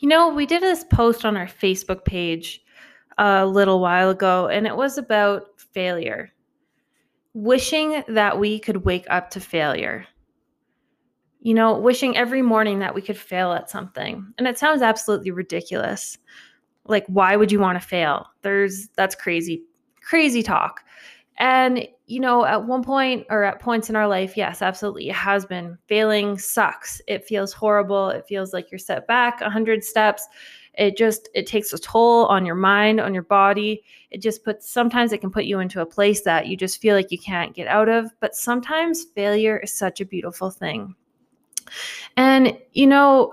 You know, we did this post on our Facebook page a little while ago, and it was about failure. Wishing that we could wake up to failure. You know, wishing every morning that we could fail at something. And it sounds absolutely ridiculous. Like, why would you want to fail? There's that's crazy, crazy talk. And, you know, at one point or at points in our life, yes, absolutely, it has been. Failing sucks. It feels horrible. It feels like you're set back 100 steps. It just it takes a toll on your mind, on your body. It just puts sometimes it can put you into a place that you just feel like you can't get out of, but sometimes failure is such a beautiful thing. And you know,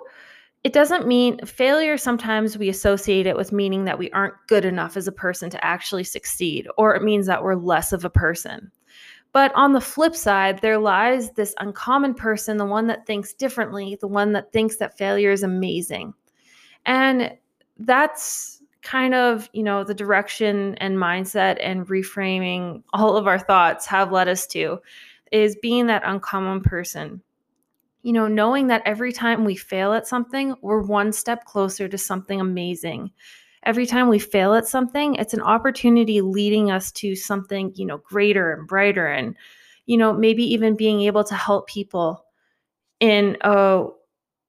it doesn't mean failure sometimes we associate it with meaning that we aren't good enough as a person to actually succeed or it means that we're less of a person. But on the flip side there lies this uncommon person the one that thinks differently the one that thinks that failure is amazing. And that's kind of you know the direction and mindset and reframing all of our thoughts have led us to is being that uncommon person you know, knowing that every time we fail at something, we're one step closer to something amazing. Every time we fail at something, it's an opportunity leading us to something, you know, greater and brighter and you know, maybe even being able to help people in a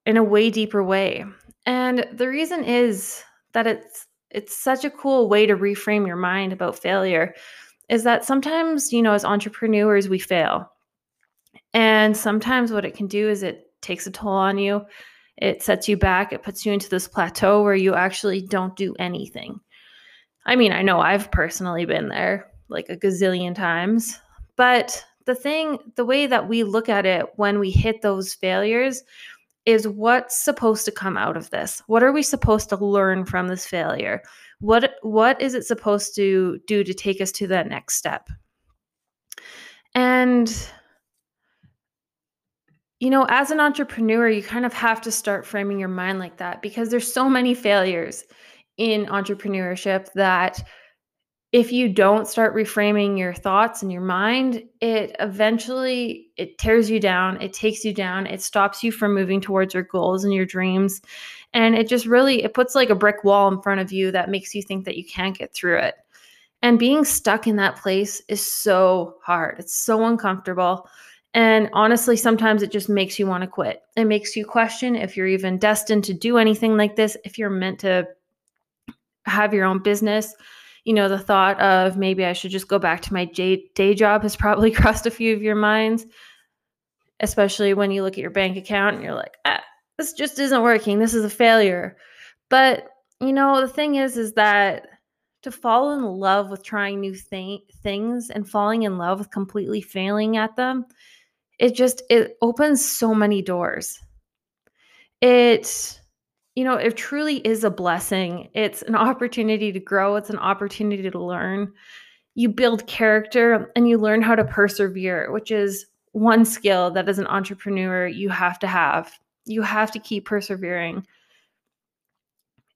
in a way deeper way. And the reason is that it's it's such a cool way to reframe your mind about failure is that sometimes, you know, as entrepreneurs we fail and sometimes what it can do is it takes a toll on you. It sets you back. It puts you into this plateau where you actually don't do anything. I mean, I know I've personally been there like a gazillion times, but the thing, the way that we look at it when we hit those failures is what's supposed to come out of this? What are we supposed to learn from this failure? What what is it supposed to do to take us to that next step? And you know, as an entrepreneur, you kind of have to start framing your mind like that because there's so many failures in entrepreneurship that if you don't start reframing your thoughts and your mind, it eventually it tears you down, it takes you down, it stops you from moving towards your goals and your dreams. And it just really it puts like a brick wall in front of you that makes you think that you can't get through it. And being stuck in that place is so hard. It's so uncomfortable. And honestly, sometimes it just makes you want to quit. It makes you question if you're even destined to do anything like this, if you're meant to have your own business. You know, the thought of maybe I should just go back to my day job has probably crossed a few of your minds, especially when you look at your bank account and you're like, ah, this just isn't working. This is a failure. But, you know, the thing is, is that to fall in love with trying new th- things and falling in love with completely failing at them it just it opens so many doors. It you know it truly is a blessing. It's an opportunity to grow. It's an opportunity to learn. You build character and you learn how to persevere which is one skill that as an entrepreneur you have to have. You have to keep persevering.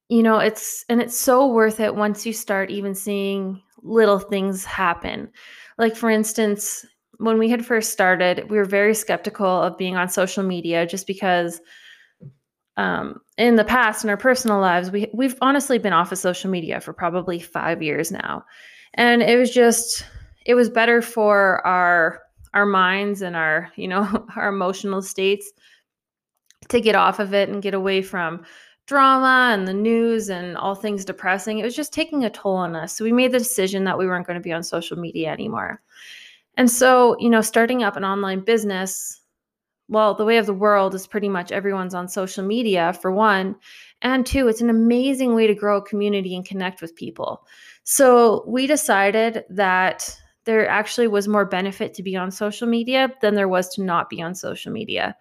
You know it's and it's so worth it once you start even seeing little things happen. Like for instance when we had first started, we were very skeptical of being on social media just because um, in the past in our personal lives, we we've honestly been off of social media for probably five years now. And it was just it was better for our our minds and our, you know, our emotional states to get off of it and get away from drama and the news and all things depressing. It was just taking a toll on us. So we made the decision that we weren't going to be on social media anymore. And so, you know, starting up an online business, well, the way of the world is pretty much everyone's on social media, for one. And two, it's an amazing way to grow a community and connect with people. So we decided that there actually was more benefit to be on social media than there was to not be on social media.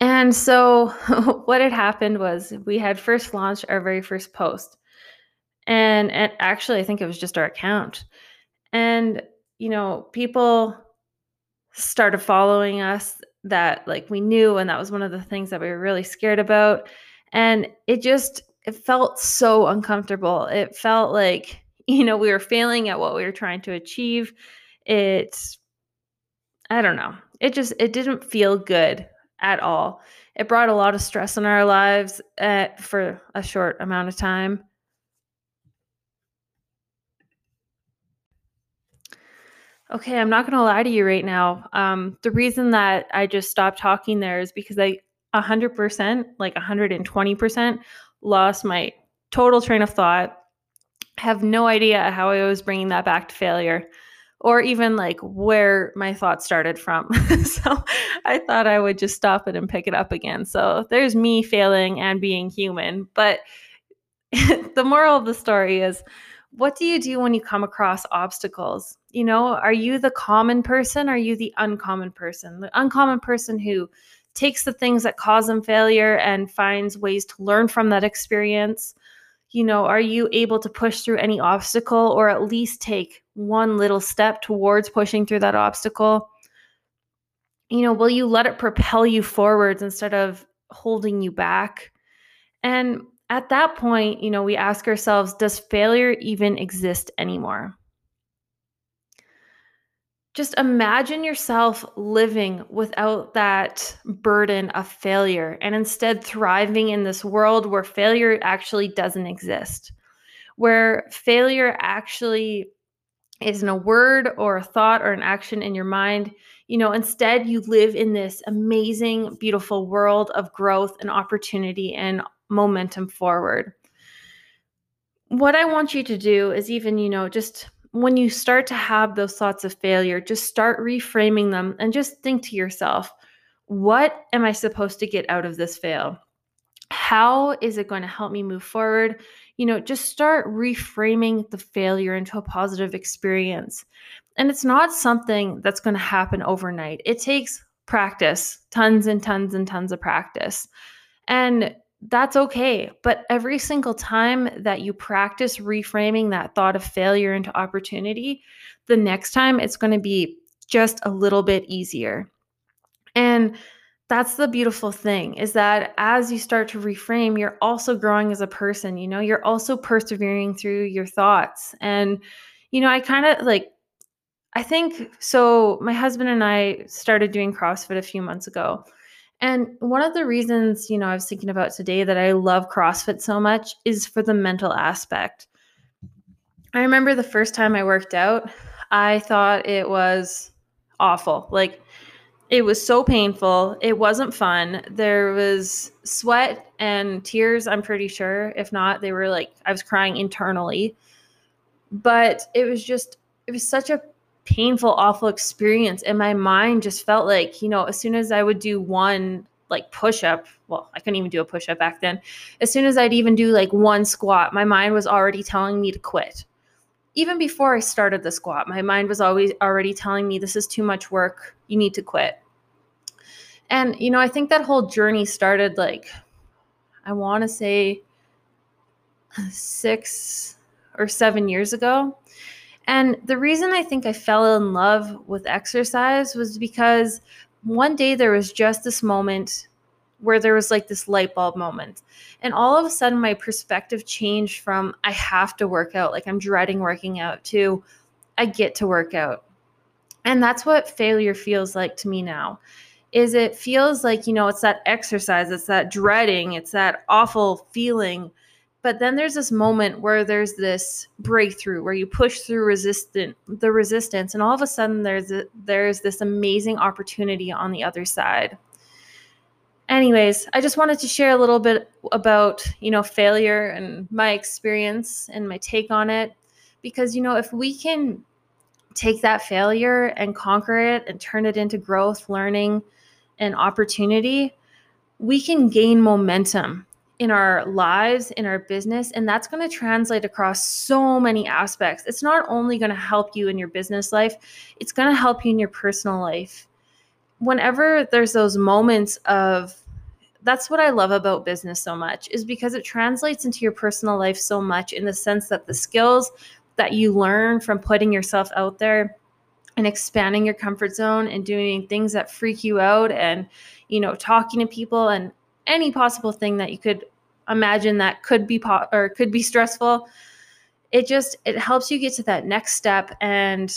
And so what had happened was we had first launched our very first post. And, and actually, I think it was just our account. And you know, people started following us that like we knew and that was one of the things that we were really scared about and it just it felt so uncomfortable it felt like you know we were failing at what we were trying to achieve it i don't know it just it didn't feel good at all. It brought a lot of stress in our lives at, eh, for a short amount of time. Okay, I'm not going to lie to you right now. Um, the reason that I just stopped talking there is because I 100%, like 120%, lost my total train of thought. Have no idea how I was bringing that back to failure or even like where my thoughts started from. so I thought I would just stop it and pick it up again. So there's me failing and being human. But the moral of the story is what do you do when you come across obstacles? You know, are you the common person? Are you the uncommon person? The uncommon person who takes the things that cause them failure and finds ways to learn from that experience you know, are you able to push through any obstacle or at least take one little step towards pushing through that obstacle? You know, will you let it propel you forwards instead of holding you back? And at that point, you know, we ask ourselves, does failure even exist anymore? Just imagine yourself living without that burden of failure and instead thriving in this world where failure actually doesn't exist, where failure actually isn't a word or a thought or an action in your mind. You know, instead, you live in this amazing, beautiful world of growth and opportunity and momentum forward. What I want you to do is even, you know, just when you start to have those thoughts of failure, just start reframing them and just think to yourself, what am I supposed to get out of this fail? How is it going to help me move forward? You know, just start reframing the failure into a positive experience. And it's not something that's going to happen overnight. It takes practice, tons and tons and tons of practice. And that's okay. But every single time that you practice reframing that thought of failure into opportunity, the next time it's going to be just a little bit easier. And that's the beautiful thing is that as you start to reframe, you're also growing as a person. You know, you're also persevering through your thoughts. And, you know, I kind of like, I think so. My husband and I started doing CrossFit a few months ago. And one of the reasons, you know, I was thinking about today that I love CrossFit so much is for the mental aspect. I remember the first time I worked out, I thought it was awful. Like it was so painful. It wasn't fun. There was sweat and tears, I'm pretty sure. If not, they were like I was crying internally. But it was just it was such a painful, awful experience. And my mind just felt like, you know, as soon as I would do one like push up, well, I couldn't even do a push up back then. As soon as I'd even do like one squat, my mind was already telling me to quit. Even before I started the squat, my mind was always already telling me this is too much work. You need to quit. And, you know, I think that whole journey started like, I want to say six or seven years ago. And the reason I think I fell in love with exercise was because one day there was just this moment where there was like this light bulb moment. And all of a sudden, my perspective changed from I have to work out, like I'm dreading working out, to I get to work out. And that's what failure feels like to me now. Is it feels like, you know, it's that exercise, it's that dreading, it's that awful feeling but then there's this moment where there's this breakthrough where you push through resistant the resistance and all of a sudden there's a, there's this amazing opportunity on the other side. Anyways i just wanted to share a little bit about you know failure and my experience and my take on it. Because you know if we can take that failure and conquer it and turn it into growth learning and opportunity we can gain momentum in our lives, in our business, and that's going to translate across so many aspects. It's not only going to help you in your business life, it's going to help you in your personal life. Whenever there's those moments of that's what I love about business so much is because it translates into your personal life so much in the sense that the skills that you learn from putting yourself out there and expanding your comfort zone and doing things that freak you out and you know talking to people and any possible thing that you could imagine that could be po- or could be stressful it just it helps you get to that next step and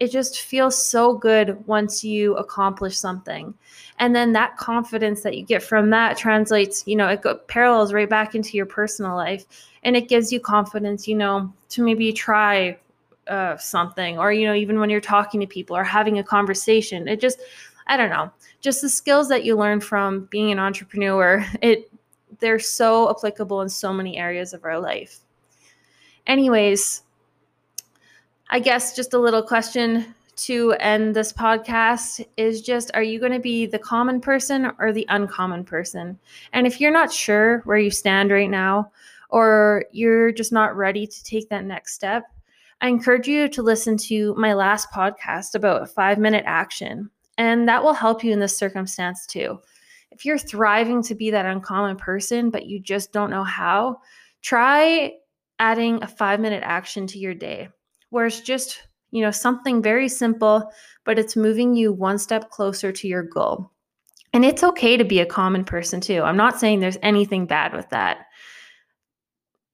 It just feels so good once you accomplish something. And then that confidence that you get from that translates, you know, it go, parallels right back into your personal life. And it gives you confidence, you know, to maybe try uh, something or, you know, even when you're talking to people or having a conversation. It just, I don't know, just the skills that you learn from being an entrepreneur, it, they're so applicable in so many areas of our life. Anyways, I guess just a little question to end this podcast is just are you going to be the common person or the uncommon person? And if you're not sure where you stand right now, or you're just not ready to take that next step, I encourage you to listen to my last podcast about five minute action, and that will help you in this circumstance too. If you're thriving to be that uncommon person, but you just don't know how, try adding a five minute action to your day where it's just, you know, something very simple, but it's moving you one step closer to your goal. And it's okay to be a common person too. I'm not saying there's anything bad with that.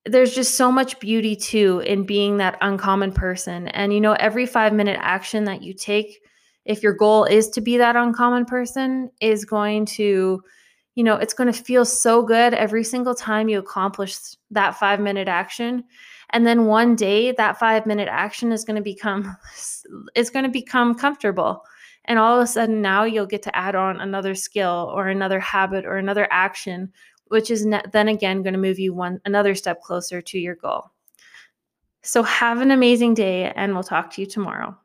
There's just so much beauty too in being that uncommon person. And, you know, every five minute action that you take, if your goal is to be that uncommon person, is going to, you know, it's going to feel so good every single time you accomplish that five minute action. And then one day that 5 minute action is going to become it's going to become comfortable. And all of a sudden now you'll get to add on another skill or another habit or another action which is ne- then again going to move you one another step closer to your goal. So have an amazing day and we'll talk to you tomorrow